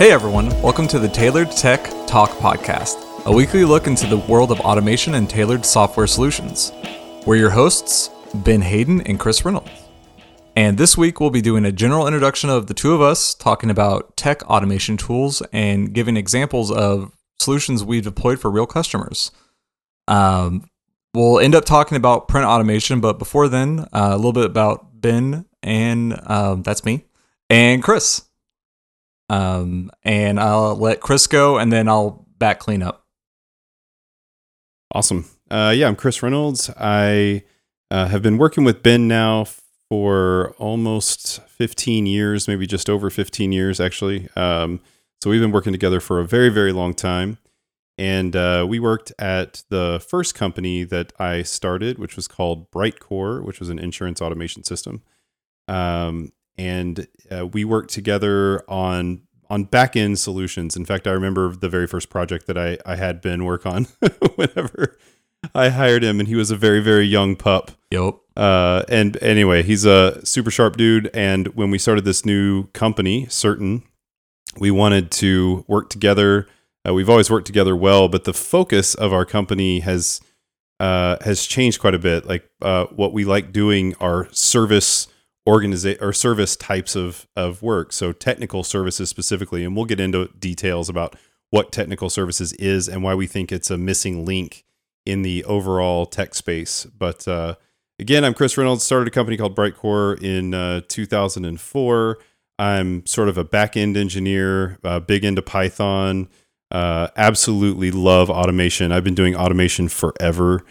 Hey everyone, welcome to the Tailored Tech Talk podcast, a weekly look into the world of automation and tailored software solutions. We're your hosts, Ben Hayden and Chris Reynolds. And this week we'll be doing a general introduction of the two of us, talking about tech automation tools and giving examples of solutions we've deployed for real customers. Um, we'll end up talking about print automation, but before then, uh, a little bit about Ben and um, that's me, and Chris. Um, and I'll let Chris go, and then I'll back clean up. Awesome. Uh, yeah, I'm Chris Reynolds. I uh, have been working with Ben now for almost 15 years, maybe just over 15 years, actually. Um, so we've been working together for a very, very long time. And uh, we worked at the first company that I started, which was called Brightcore, which was an insurance automation system. Um, and uh, we worked together on on back end solutions. In fact, I remember the very first project that I I had Ben work on whenever I hired him, and he was a very very young pup. Yep. Uh, and anyway, he's a super sharp dude. And when we started this new company, Certain, we wanted to work together. Uh, we've always worked together well, but the focus of our company has uh, has changed quite a bit. Like uh, what we like doing are service organization or service types of of work. So technical services specifically, and we'll get into details about what technical services is and why we think it's a missing link in the overall tech space. But uh, again, I'm Chris Reynolds. Started a company called Brightcore in uh, 2004. I'm sort of a back end engineer, uh, big into Python. Uh, absolutely love automation. I've been doing automation forever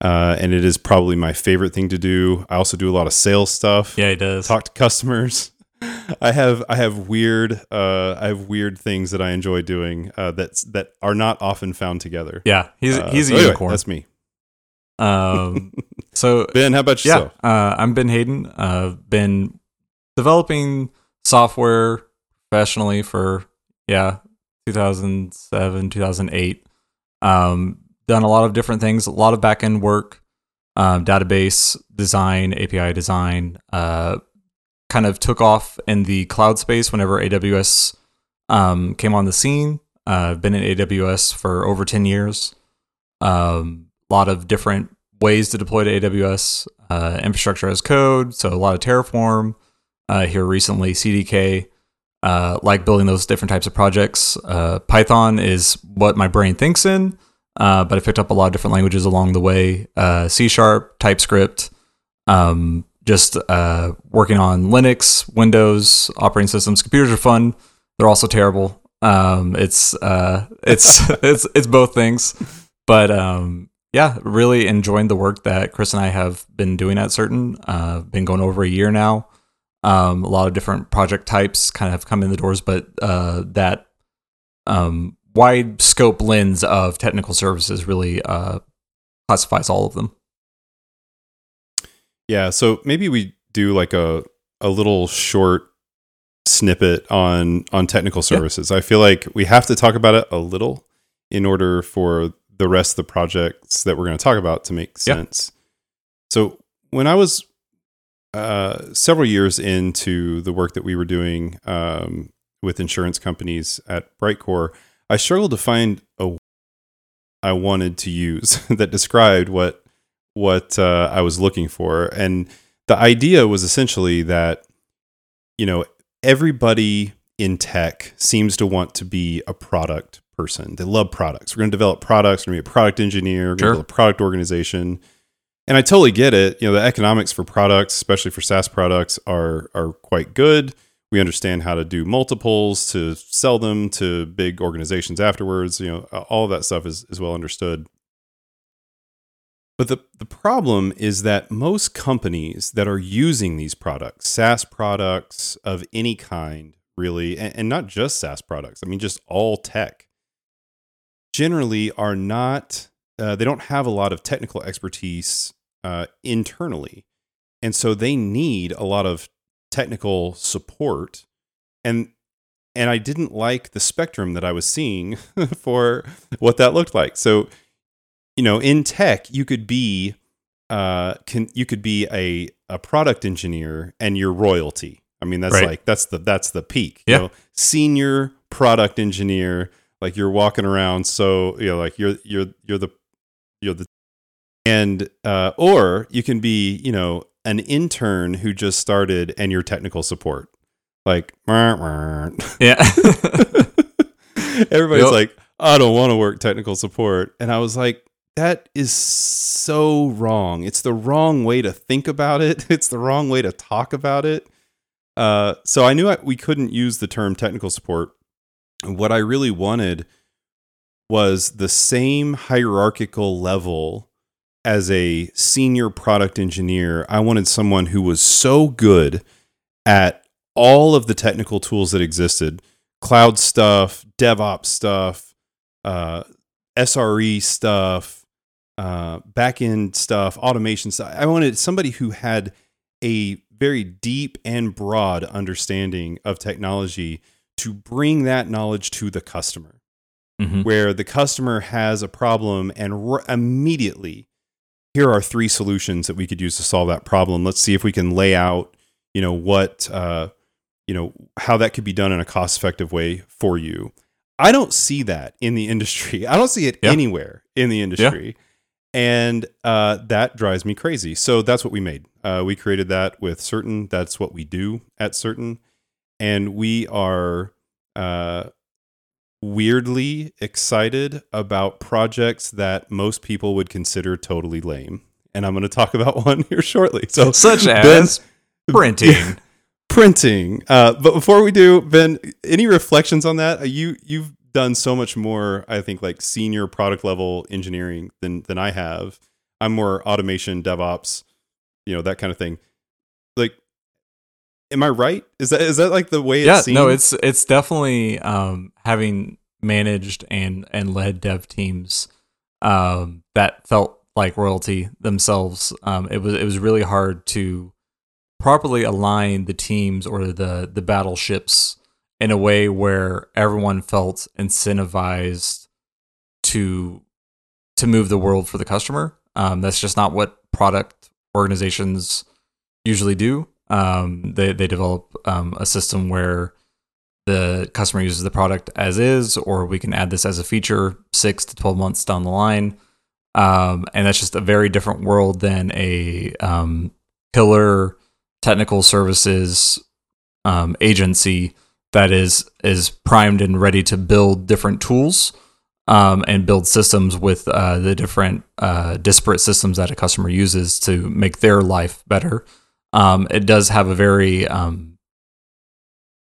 uh, and it is probably my favorite thing to do. I also do a lot of sales stuff. Yeah, he does. Talk to customers. I have I have weird uh, I have weird things that I enjoy doing uh, that's that are not often found together. Yeah, he's Uh, he's a so anyway, unicorn. That's me. Um, so Ben, how about you? yeah, uh, I'm Ben Hayden. Uh, been developing software professionally for yeah 2007 2008. Um, done a lot of different things, a lot of back end work, um, database design, API design. Uh, kind of took off in the cloud space whenever AWS um, came on the scene. Uh, been in AWS for over 10 years. Um, a lot of different ways to deploy to AWS, uh, infrastructure as code. So a lot of Terraform. Uh, here recently, CDK. Uh, like building those different types of projects. Uh, Python is what my brain thinks in, uh, but I picked up a lot of different languages along the way. Uh, C sharp, TypeScript. Um, just uh, working on Linux, Windows operating systems. Computers are fun. They're also terrible. Um, it's uh, it's it's it's both things, but um, yeah, really enjoying the work that Chris and I have been doing at Certain. Uh, been going over a year now. Um, a lot of different project types kind of have come in the doors, but uh, that um, wide scope lens of technical services really uh, classifies all of them. Yeah, so maybe we do like a a little short snippet on on technical services. I feel like we have to talk about it a little in order for the rest of the projects that we're going to talk about to make Yeah. sense. So when I was uh, several years into the work that we were doing um, with insurance companies at Brightcore, I struggled to find a I wanted to use that described what what uh, I was looking for, and the idea was essentially that you know everybody in tech seems to want to be a product person. They love products. We're going to develop products. We're going to be a product engineer. We're going Sure. to build a product organization. And I totally get it. You know, the economics for products, especially for SaaS products, are are quite good. We understand how to do multiples to sell them to big organizations afterwards. You know, all of that stuff is, is well understood. But the, the problem is that most companies that are using these products, SaaS products of any kind, really, and, and not just SaaS products, I mean, just all tech, generally are not, uh, they don't have a lot of technical expertise uh, internally. And so they need a lot of technical support. And and I didn't like the spectrum that I was seeing for what that looked like. So, you know, in tech, you could be uh can you could be a a product engineer and you're royalty. I mean, that's Right. like that's the that's the peak. Yeah. You know, senior product engineer. Like you're walking around, so you know, like you're you're you're the you're the and uh, or you can be you know an intern who just started and you're technical support. Like Yeah. everybody's Yep. like, I don't want to work technical support, and I was like, that is so wrong. It's the wrong way to think about it. It's the wrong way to talk about it. Uh, so I knew I, we couldn't use the term technical support. What I really wanted was the same hierarchical level as a senior product engineer. I wanted someone who was so good at all of the technical tools that existed cloud stuff, DevOps stuff, uh, SRE stuff, uh, backend stuff, automation stuff. I wanted somebody who had a very deep and broad understanding of technology to bring that knowledge to the customer, Mhm. where the customer has a problem and immediately here are three solutions that we could use to solve that problem. Let's see if we can lay out, you know, what, uh, you know, how that could be done in a cost effective way for you. I don't see that in the industry. I don't see it Yeah. anywhere in the industry. And uh, that drives me crazy. So that's what we made. Uh, we created that with Certain. That's what we do at Certain. And we are uh, weirdly excited about projects that most people would consider totally lame. And I'm going to talk about one here shortly. So, Such Ben- as printing. printing. Uh, but before we do, Ben, any reflections on that? Uh, You you've done so much more, I think, like senior product level engineering than than I have. I'm more automation, DevOps, you know, that kind of thing. Am I right? Is that is that like the way yeah, no, it's it's definitely um, having managed and and led dev teams um, that felt like royalty themselves. Um, it was it was really hard to properly align the teams or the the battleships in a way where everyone felt incentivized to to move the world for the customer. Um, that's just not what product organizations usually do. Um, they they develop um, a system where the customer uses the product as is, or we can add this as a feature six to twelve months down the line. Um, and that's just a very different world than a um, killer technical services um, agency that is is primed and ready to build different tools um, and build systems with uh, the different uh, disparate systems that a customer uses to make their life better. Um, it does have a very um,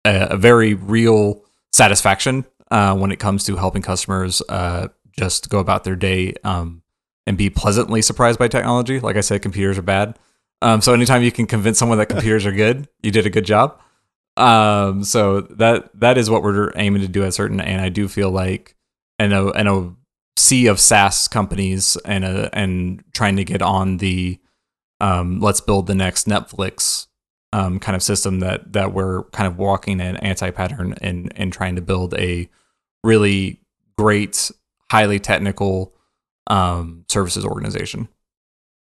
a, a very real satisfaction uh, when it comes to helping customers uh, just go about their day um, and be pleasantly surprised by technology. Like I said, computers are bad. Um, so anytime you can convince someone that computers are good, you did a good job. Um, so that that is what we're aiming to do at certain, and I do feel like in a in a sea of SaaS companies and a, and trying to get on the um, let's build the next Netflix um, kind of system that that we're kind of walking an anti pattern and and trying to build a really great, highly technical um, services organization.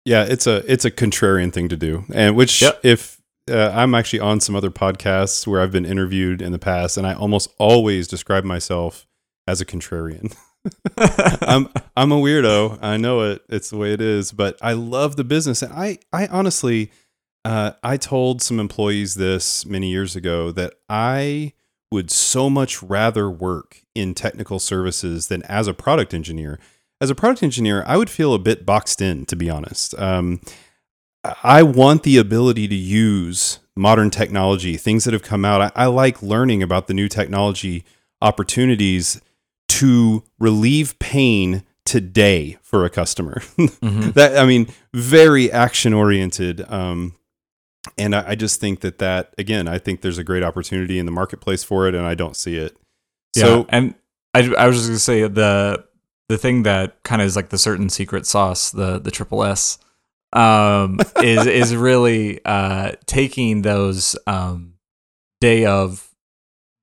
Yeah, it's a it's a contrarian thing to do, and which Yep. if uh, I'm actually on some other podcasts where I've been interviewed in the past, and I almost always describe myself as a contrarian. I'm I'm a weirdo. I know it. It's the way it is. But I love the business, and I I honestly, uh, I told some employees this many years ago that I would so much rather work in technical services than as a product engineer. As a product engineer, I would feel a bit boxed in, to be honest. Um, I want the ability to use modern technology, things that have come out. I, I like learning about the new technology opportunities to relieve pain today for a customer. Mhm. that I mean, very action oriented. Um, and I, I just think that that again, I think there's a great opportunity in the marketplace for it, and I don't see it. Yeah, So and I, I was just gonna say the the thing that kind of is like the certain secret sauce, the the triple S, um, is is really uh, taking those um, day of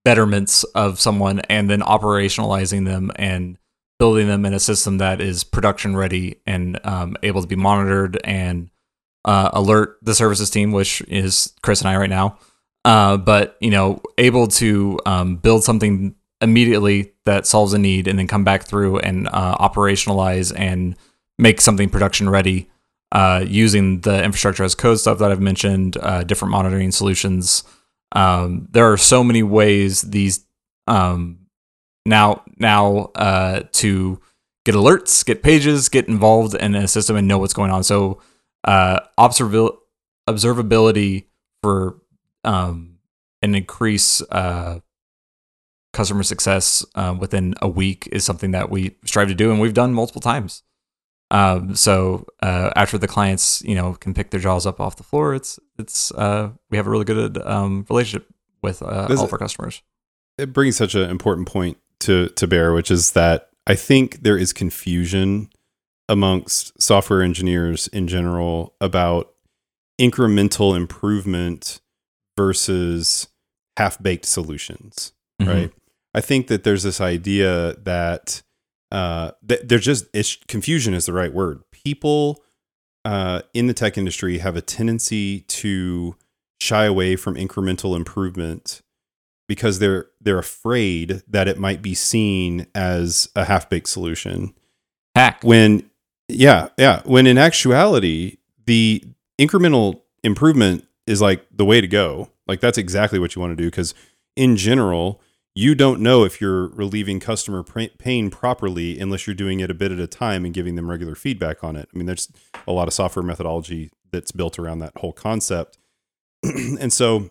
betterments of someone and then operationalizing them and building them in a system that is production ready and um, able to be monitored and uh, alert the services team, which is Chris and I right now. Uh, but you know, able to um, build something immediately that solves a need and then come back through and uh, operationalize and make something production ready uh, using the infrastructure as code stuff that I've mentioned, uh, different monitoring solutions. Um, there are so many ways these um, now now uh, to get alerts, get pages, get involved in a system, and know what's going on. So uh, observabil- observability for um, an increase uh, customer success uh, within a week is something that we strive to do, and we've done multiple times. Um, so uh, after the clients, you know, can pick their jaws up off the floor, it's it's uh, we have a really good um, relationship with uh, all of our customers. It brings such an important point to to bear, which is that I think there is confusion amongst software engineers in general about incremental improvement versus half baked solutions, mm-hmm. right? I think that there's this idea that uh, they're just it's, confusion is the right word. People uh, in the tech industry have a tendency to shy away from incremental improvement because they're they're afraid that it might be seen as a half baked solution. Hack. When yeah, yeah. When in actuality, the incremental improvement is like the way to go. Like that's exactly what you want to do because in general, you don't know if you're relieving customer pain properly unless you're doing it a bit at a time and giving them regular feedback on it. I mean, there's a lot of software methodology that's built around that whole concept. and so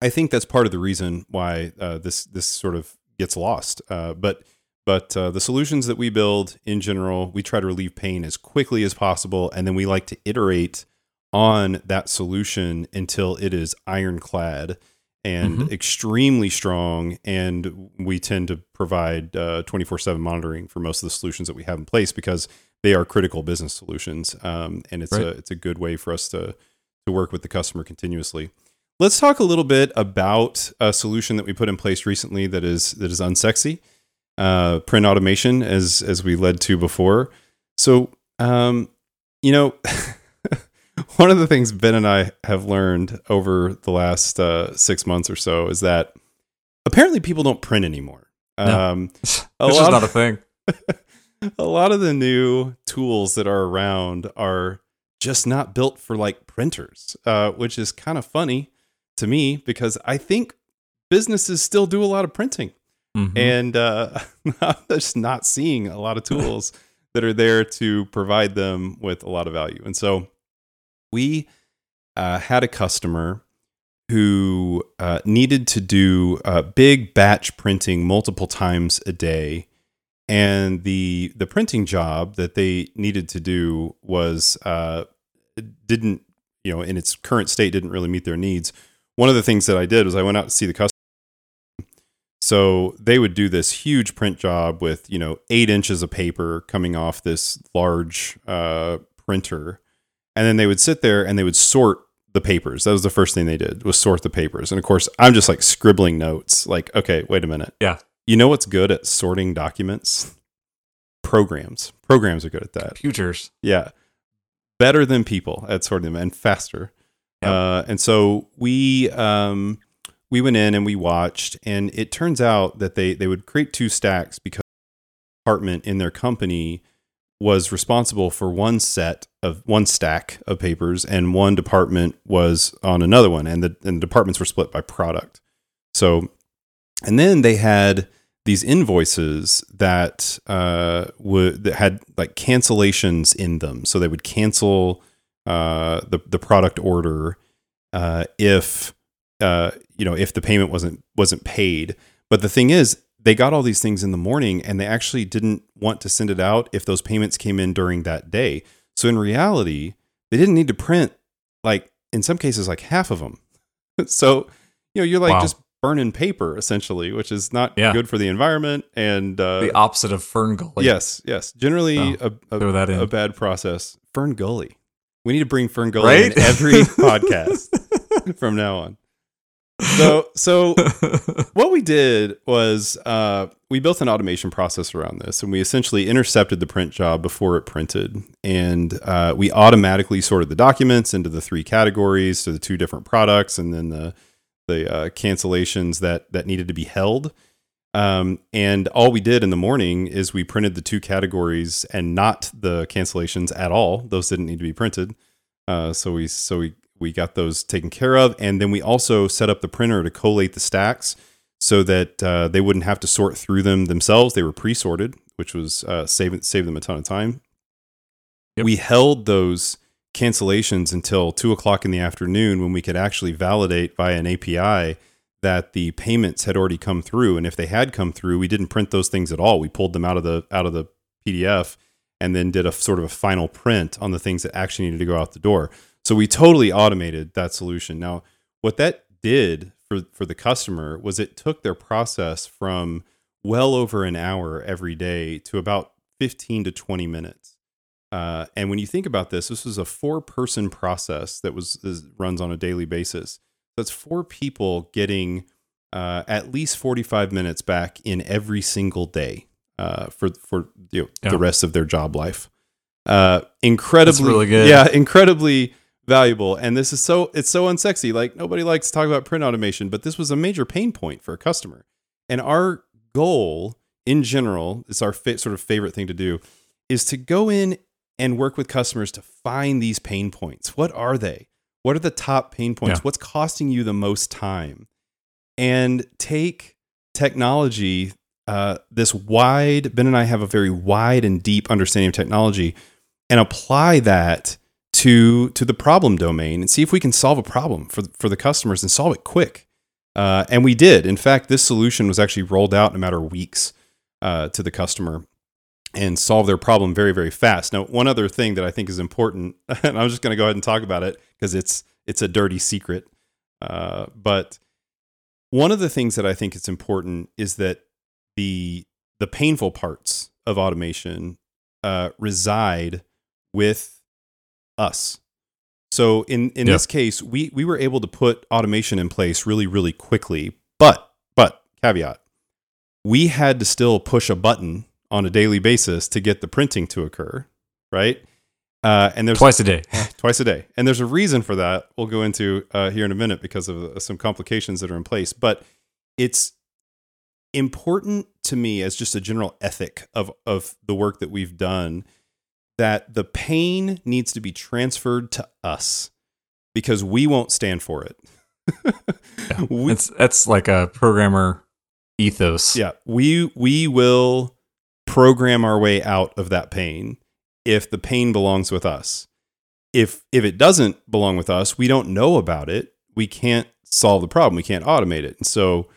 I think that's part of the reason why uh, this this sort of gets lost. Uh, but but uh, the solutions that we build in general, we try to relieve pain as quickly as possible, and then we like to iterate on that solution until it is ironclad and mm-hmm. extremely strong. And we tend to provide uh, 24 7 monitoring for most of the solutions that we have in place because they are critical business solutions. Um, and it's, right. a, it's a good way for us to, to work with the customer continuously. Let's talk a little bit about a solution that we put in place recently that is that is unsexy, uh, print automation, as as we led to before. So, um, you know, one of the things Ben and I have learned over the last uh, six months or so is that apparently people don't print anymore. No. Um, it's just not a thing. a lot of the new tools that are around are just not built for like printers, uh, which is kind of funny to me because I think businesses still do a lot of printing. Mm-hmm. And uh, I'm just not seeing a lot of tools that are there to provide them with a lot of value. And so we uh, had a customer who uh, needed to do uh, big batch printing multiple times a day, and the the printing job that they needed to do was uh, didn't you know in its current state didn't really meet their needs. One of the things that I did was I went out to see the customer. So they would do this huge print job with you know eight inches of paper coming off this large uh, printer and then they would sit there and they would sort the papers. That was the first thing they did was sort the papers. And of course, I'm just like scribbling notes. Like, okay, wait a minute. Yeah. You know what's good at sorting documents? Programs. Programs are good at that. Computers. Yeah. Better than people at sorting them and faster. Yep. Uh, and so we um, we went in and we watched, and it turns out that they they would create two stacks because department in their company was responsible for one set of one stack of papers and one department was on another one and the, and the departments were split by product. So and then they had these invoices that uh, would that had like cancellations in them. So they would cancel uh, the, the product order uh, if uh, you know if the payment wasn't wasn't paid. But the thing is they got all these things in the morning and they actually didn't want to send it out if those payments came in during that day. So in reality, they didn't need to print like in some cases like half of them. so, you know, you're like wow. just burning paper essentially, which is not yeah. good for the environment and uh, the opposite of Ferngully. Yes, yes. Generally oh, a, a, a, bad process. Ferngully. We need to bring Ferngully right? in every podcast from now on so so what we did was uh, we built an automation process around this and we essentially intercepted the print job before it printed and uh, we automatically sorted the documents into the three categories to the two different products and then the the uh, cancellations that that needed to be held Um, and all we did in the morning is we printed the two categories and not the cancellations at all. Those didn't need to be printed. Uh, so we so we we got those taken care of, and then we also set up the printer to collate the stacks so that uh, they wouldn't have to sort through them themselves. They were pre-sorted, which was uh, save save them a ton of time. Yep. We held those cancellations until two o'clock in the afternoon when we could actually validate via an API that the payments had already come through. And if they had come through, we didn't print those things at all. We pulled them out of the out of the PDF and then did a sort of a final print on the things that actually needed to go out the door. So we totally automated that solution. Now, what that did for for the customer was it took their process from well over an hour every day to about 15 to 20 minutes. Uh, and when you think about this, this was a four person process that was is, runs on a daily basis. That's four people getting uh, at least 45 minutes back in every single day uh, for for you know, Yeah. the rest of their job life. Uh, incredibly, really good. Yeah, incredibly valuable. And this is so it's so unsexy. Like nobody likes to talk about print automation, but this was a major pain point for a customer. And our goal in general, it's our fa- sort of favorite thing to do, is to go in and work with customers to find these pain points. What are they? What are the top pain points? Yeah. What's costing you the most time? And take technology, uh, this wide, Ben and I have a very wide and deep understanding of technology, and apply that to to the problem domain and see if we can solve a problem for for the customers and solve it quick. Uh, and we did. In fact, this solution was actually rolled out in a matter of weeks uh, to the customer and solve their problem very very fast. Now, one other thing that I think is important, and I'm just going to go ahead and talk about it because it's it's a dirty secret. Uh, but one of the things that I think is important is that the the painful parts of automation uh, reside with us. So in in Yeah. this case, we we were able to put automation in place really really quickly. But but caveat, we had to still push a button on a daily basis to get the printing to occur, right? Uh, and there's Twice a day. twice a day. And there's a reason for that. We'll go into uh, here in a minute because of uh, some complications that are in place. But it's important to me as just a general ethic of of the work that we've done that the pain needs to be transferred to us because we won't stand for it. we, It's that's like a programmer ethos. yeah, we we will program our way out of that pain if the pain belongs with us. If if it doesn't belong with us, we don't know about it. We can't solve the problem. We can't automate it. And so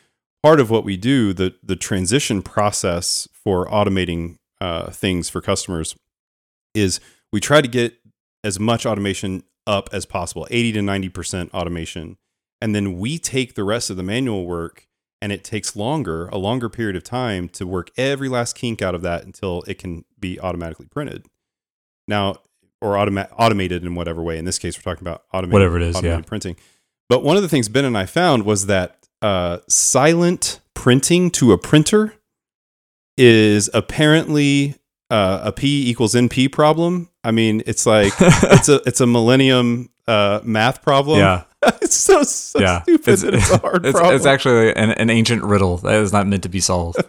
part of what we do, the the transition process for automating uh, things for customers is we try to get as much automation up as possible, 80 to 90% automation. And then we take the rest of the manual work and it takes longer, a longer period of time to work every last kink out of that until it can be automatically printed. Now, or automa- automated in whatever way. In this case, we're talking about automated, Whatever it is, automated yeah. printing. But one of the things Ben and I found was that uh, silent printing to a printer is apparently uh, a P equals NP problem. I mean, it's like it's a it's a millennium uh, math problem. yeah, it's so, so yeah. stupid. It's, it's a hard it's, problem. it's actually an, an ancient riddle that is not meant to be solved,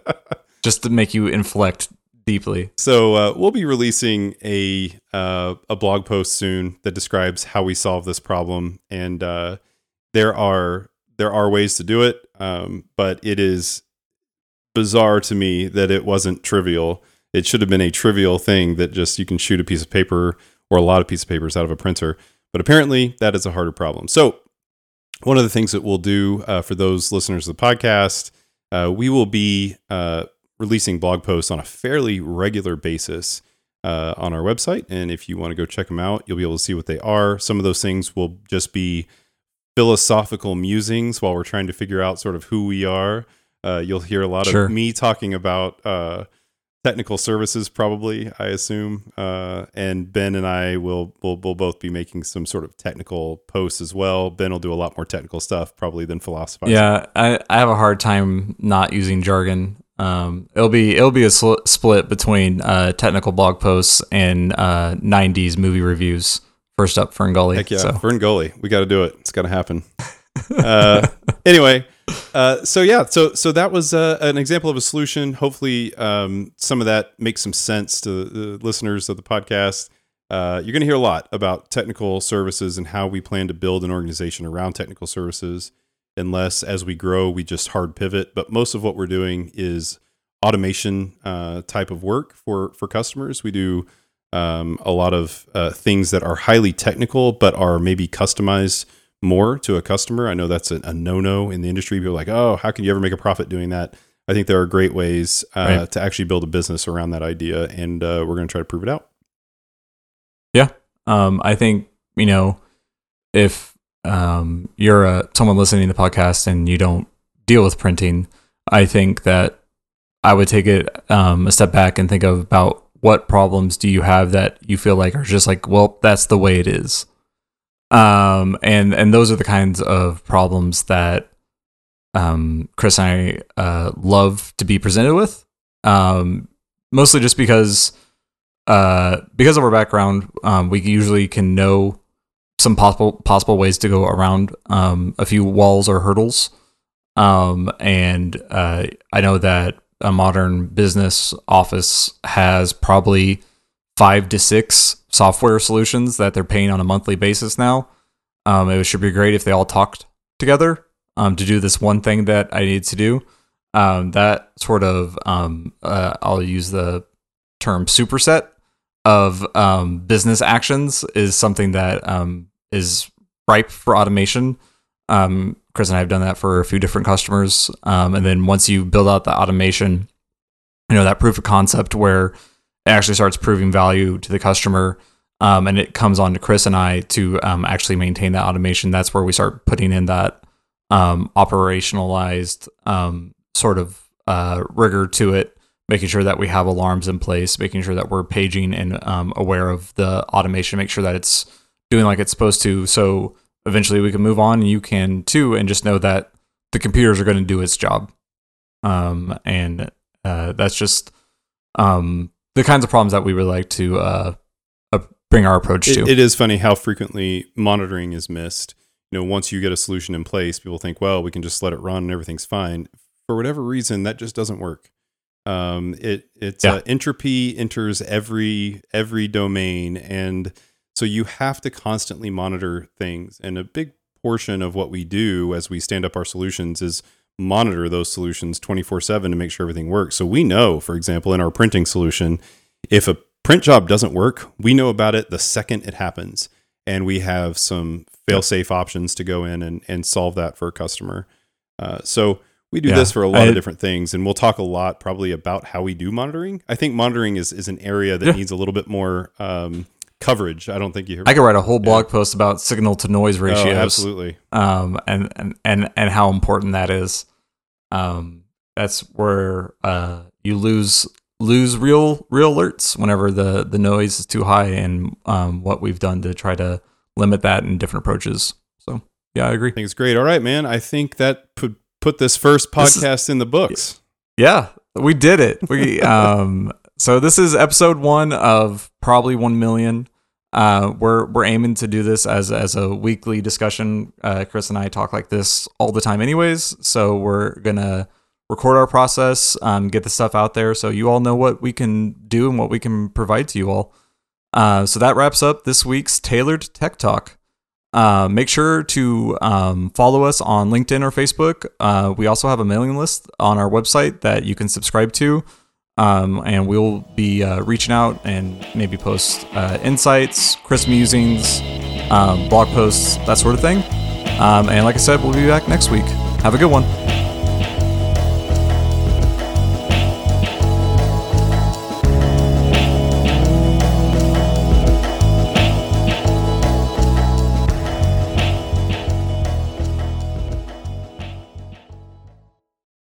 just to make you inflect deeply. So uh, we'll be releasing a uh, a blog post soon that describes how we solve this problem, and uh, there are there are ways to do it, um, but it is bizarre to me that it wasn't trivial. It should have been a trivial thing that just you can shoot a piece of paper or a lot of piece of papers out of a printer, but apparently that is a harder problem. So one of the things that we'll do uh, for those listeners of the podcast, uh, we will be uh, releasing blog posts on a fairly regular basis uh, on our website. And if you want to go check them out, you'll be able to see what they are. Some of those things will just be philosophical musings while we're trying to figure out sort of who we are. Uh, you'll hear a lot Sure. of me talking about uh, technical services, probably, I assume. Uh, and Ben and I will, will will both be making some sort of technical posts as well. Ben will do a lot more technical stuff, probably than philosophizing. Yeah, I, I have a hard time not using jargon. Um, it'll be it'll be a sl- split between uh, technical blog posts and uh, '90s movie reviews. First up, Ferngully. Heck yeah, So, Ferngully. We got to do it. It's got to happen. uh, anyway, uh, so yeah, so so that was uh, an example of a solution. Hopefully, um, some of that makes some sense to the listeners of the podcast. Uh, you're going to hear a lot about technical services and how we plan to build an organization around technical services. Unless, as we grow, we just hard pivot. But most of what we're doing is automation uh, type of work for for customers. We do um, a lot of uh, things that are highly technical, but are maybe customized more to a customer. I know that's a, a no no in the industry. People are like, oh, how can you ever make a profit doing that? I think there are great ways uh, right. to actually build a business around that idea, and uh, we're going to try to prove it out. Yeah, um, I think you know if um, you're a, someone listening to the podcast and you don't deal with printing, I think that I would take it um, a step back and think of about what problems do you have that you feel like are just like, well, that's the way it is. Um, and and those are the kinds of problems that um, Chris and I uh, love to be presented with. Um, mostly just because uh, because of our background, um, we usually can know some possible possible ways to go around um, a few walls or hurdles. Um, and uh, I know that a modern business office has probably five to six software solutions that they're paying on a monthly basis now. Um, it should be great if they all talked together um, to do this one thing that I need to do. Um, that sort of, um, uh, I'll use the term superset of um, business actions is something that um, is ripe for automation. Um, Chris and I have done that for a few different customers. Um, and then once you build out the automation, you know, that proof of concept where it actually starts proving value to the customer. Um, and it comes on to Chris and I to um, actually maintain that automation. That's where we start putting in that um, operationalized um, sort of uh, rigor to it, making sure that we have alarms in place, making sure that we're paging and um, aware of the automation, make sure that it's doing like it's supposed to. So eventually we can move on and you can too and just know that the computers are going to do its job um, and uh, that's just um, the kinds of problems that we would like to uh, uh, bring our approach it, to it is funny how frequently monitoring is missed you know once you get a solution in place people think well we can just let it run and everything's fine for whatever reason that just doesn't work um, it it's yeah. uh, entropy enters every every domain and so you have to constantly monitor things. And a big portion of what we do as we stand up our solutions is monitor those solutions 24 7 to make sure everything works. So we know, for example, in our printing solution, if a print job doesn't work, we know about it the second it happens. And we have some fail safe options to go in and, and solve that for a customer. Uh, so we do yeah, this for a lot I, of different things, and we'll talk a lot probably about how we do monitoring. I think monitoring is, is an area that yeah. needs a little bit more um, coverage. I don't think you. Hear. I could write a whole blog yeah. post about signal to noise oh, ratios. Oh, absolutely. Um, and, and and and how important that is. Um, that's where uh you lose lose real real alerts whenever the the noise is too high, and um what we've done to try to limit that in different approaches. So yeah, I agree. I think it's great. All right, man. I think that put put this first podcast this is, in the books. Yeah, we did it. We um so this is episode one of probably one million. Uh, we're we're aiming to do this as as a weekly discussion. Uh, Chris and I talk like this all the time, anyways. So we're gonna record our process, um, get the stuff out there, so you all know what we can do and what we can provide to you all. Uh, so that wraps up this week's tailored tech talk. Uh, make sure to um, follow us on LinkedIn or Facebook. Uh, we also have a mailing list on our website that you can subscribe to. Um, and we'll be uh, reaching out and maybe post uh, insights, Chris musings, um, blog posts, that sort of thing. Um, and like I said, we'll be back next week. Have a good one.